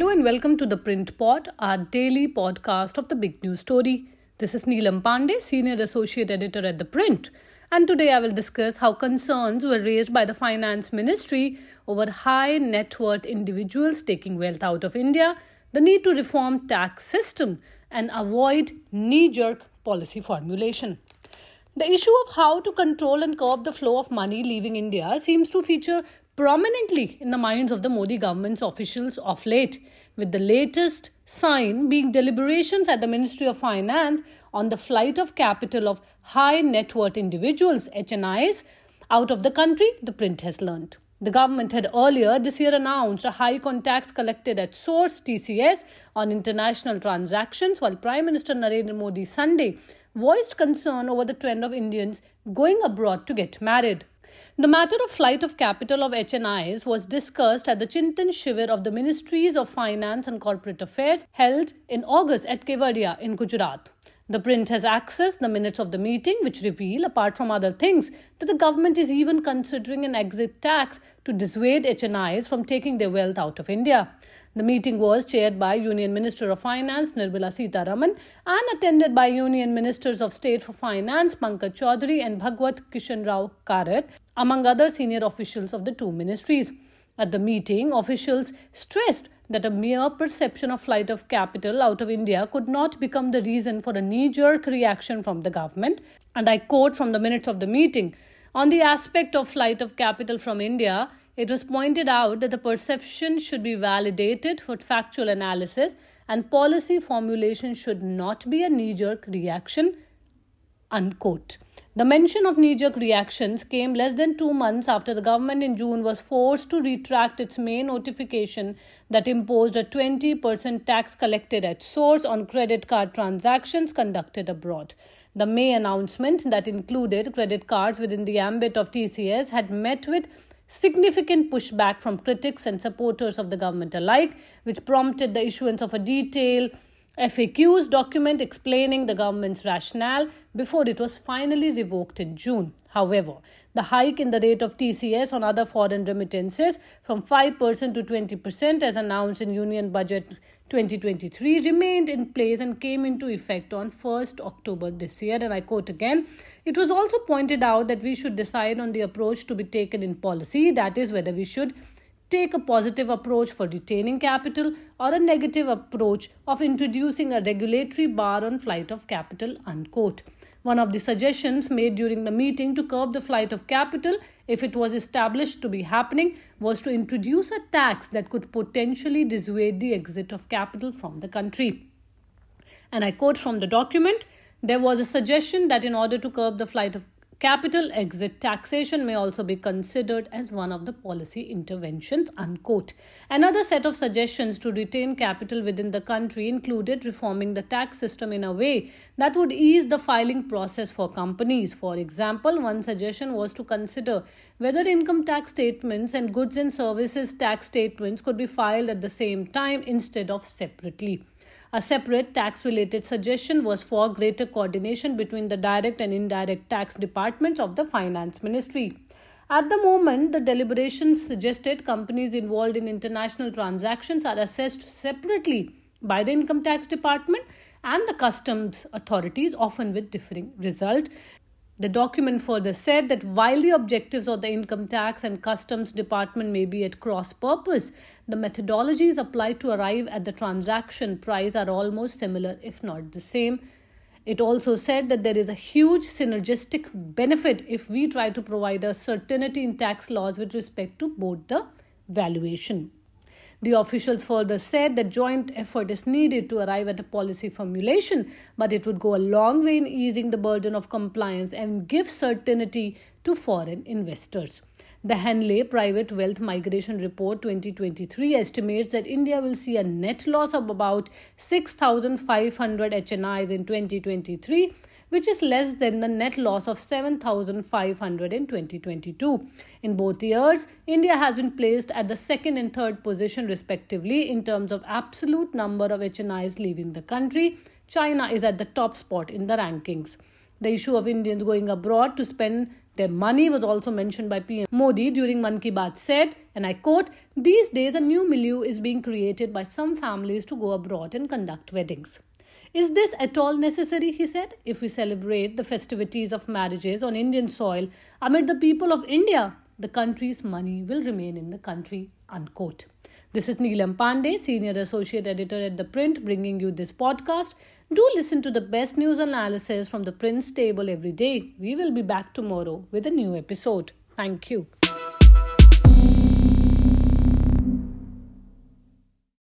Hello and welcome to the Print Pod, our daily podcast of the big news story. This is Neelam Pandey, Senior Associate Editor at The Print. And today I will discuss how concerns were raised by the Finance Ministry over high net worth individuals taking wealth out of India, the need to reform tax system, and avoid knee-jerk policy formulation. The issue of how to control and curb the flow of money leaving India seems to feature prominently in the minds of the Modi government's officials of late, with the latest sign being deliberations at the Ministry of Finance on the flight of capital of high net worth individuals, HNIs, out of the country, the print has learnt. The government had earlier this year announced a hike on tax collected at source TCS on international transactions, while Prime Minister Narendra Modi Sunday voiced concern over the trend of Indians going abroad to get married. The matter of flight of capital of HNIs was discussed at the Chintan Shivir of the Ministries of Finance and Corporate Affairs held in August at Kevadia in Gujarat. The print has accessed the minutes of the meeting, which reveal, apart from other things, that the government is even considering an exit tax to dissuade HNIs from taking their wealth out of India. The meeting was chaired by Union Minister of Finance Nirmala Sitharaman and attended by Union Ministers of State for Finance Pankaj Chaudhary and Bhagwat Kishan Rao Karad, among other senior officials of the two ministries. At the meeting, officials stressed that a mere perception of flight of capital out of India could not become the reason for a knee jerk reaction from the government. And I quote from the minutes of the meeting On the aspect of flight of capital from India, it was pointed out that the perception should be validated for factual analysis and policy formulation should not be a knee jerk reaction. Unquote. The mention of knee jerk reactions came less than two months after the government in June was forced to retract its May notification that imposed a 20% tax collected at source on credit card transactions conducted abroad. The May announcement that included credit cards within the ambit of TCS had met with significant pushback from critics and supporters of the government alike, which prompted the issuance of a detailed FAQs document explaining the government's rationale before it was finally revoked in June. However, the hike in the rate of TCS on other foreign remittances from 5% to 20% as announced in Union Budget 2023 remained in place and came into effect on 1st October this year. And I quote again It was also pointed out that we should decide on the approach to be taken in policy, that is, whether we should take a positive approach for retaining capital or a negative approach of introducing a regulatory bar on flight of capital. Unquote. One of the suggestions made during the meeting to curb the flight of capital, if it was established to be happening, was to introduce a tax that could potentially dissuade the exit of capital from the country. And I quote from the document there was a suggestion that in order to curb the flight of Capital exit taxation may also be considered as one of the policy interventions. Unquote. Another set of suggestions to retain capital within the country included reforming the tax system in a way that would ease the filing process for companies. For example, one suggestion was to consider whether income tax statements and goods and services tax statements could be filed at the same time instead of separately. A separate tax related suggestion was for greater coordination between the direct and indirect tax departments of the finance ministry. At the moment, the deliberations suggested companies involved in international transactions are assessed separately by the income tax department and the customs authorities, often with differing result. The document further said that while the objectives of the income tax and customs department may be at cross purpose, the methodologies applied to arrive at the transaction price are almost similar, if not the same. It also said that there is a huge synergistic benefit if we try to provide a certainty in tax laws with respect to both the valuation. The officials further said that joint effort is needed to arrive at a policy formulation, but it would go a long way in easing the burden of compliance and give certainty to foreign investors. The Henley Private Wealth Migration Report 2023 estimates that India will see a net loss of about 6,500 HNIs in 2023 which is less than the net loss of 7,500 in 2022. In both years, India has been placed at the second and third position, respectively, in terms of absolute number of HNIs leaving the country. China is at the top spot in the rankings. The issue of Indians going abroad to spend Their money was also mentioned by PM Modi during Mann Ki Baat said, and I quote, These days a new milieu is being created by some families to go abroad and conduct weddings. Is this at all necessary, he said, if we celebrate the festivities of marriages on Indian soil amid the people of India? The country's money will remain in the country, unquote. This is Neelam Pandey, Senior Associate Editor at The Print, bringing you this podcast. Do listen to the best news analysis from the Print's table every day. We will be back tomorrow with a new episode. Thank you.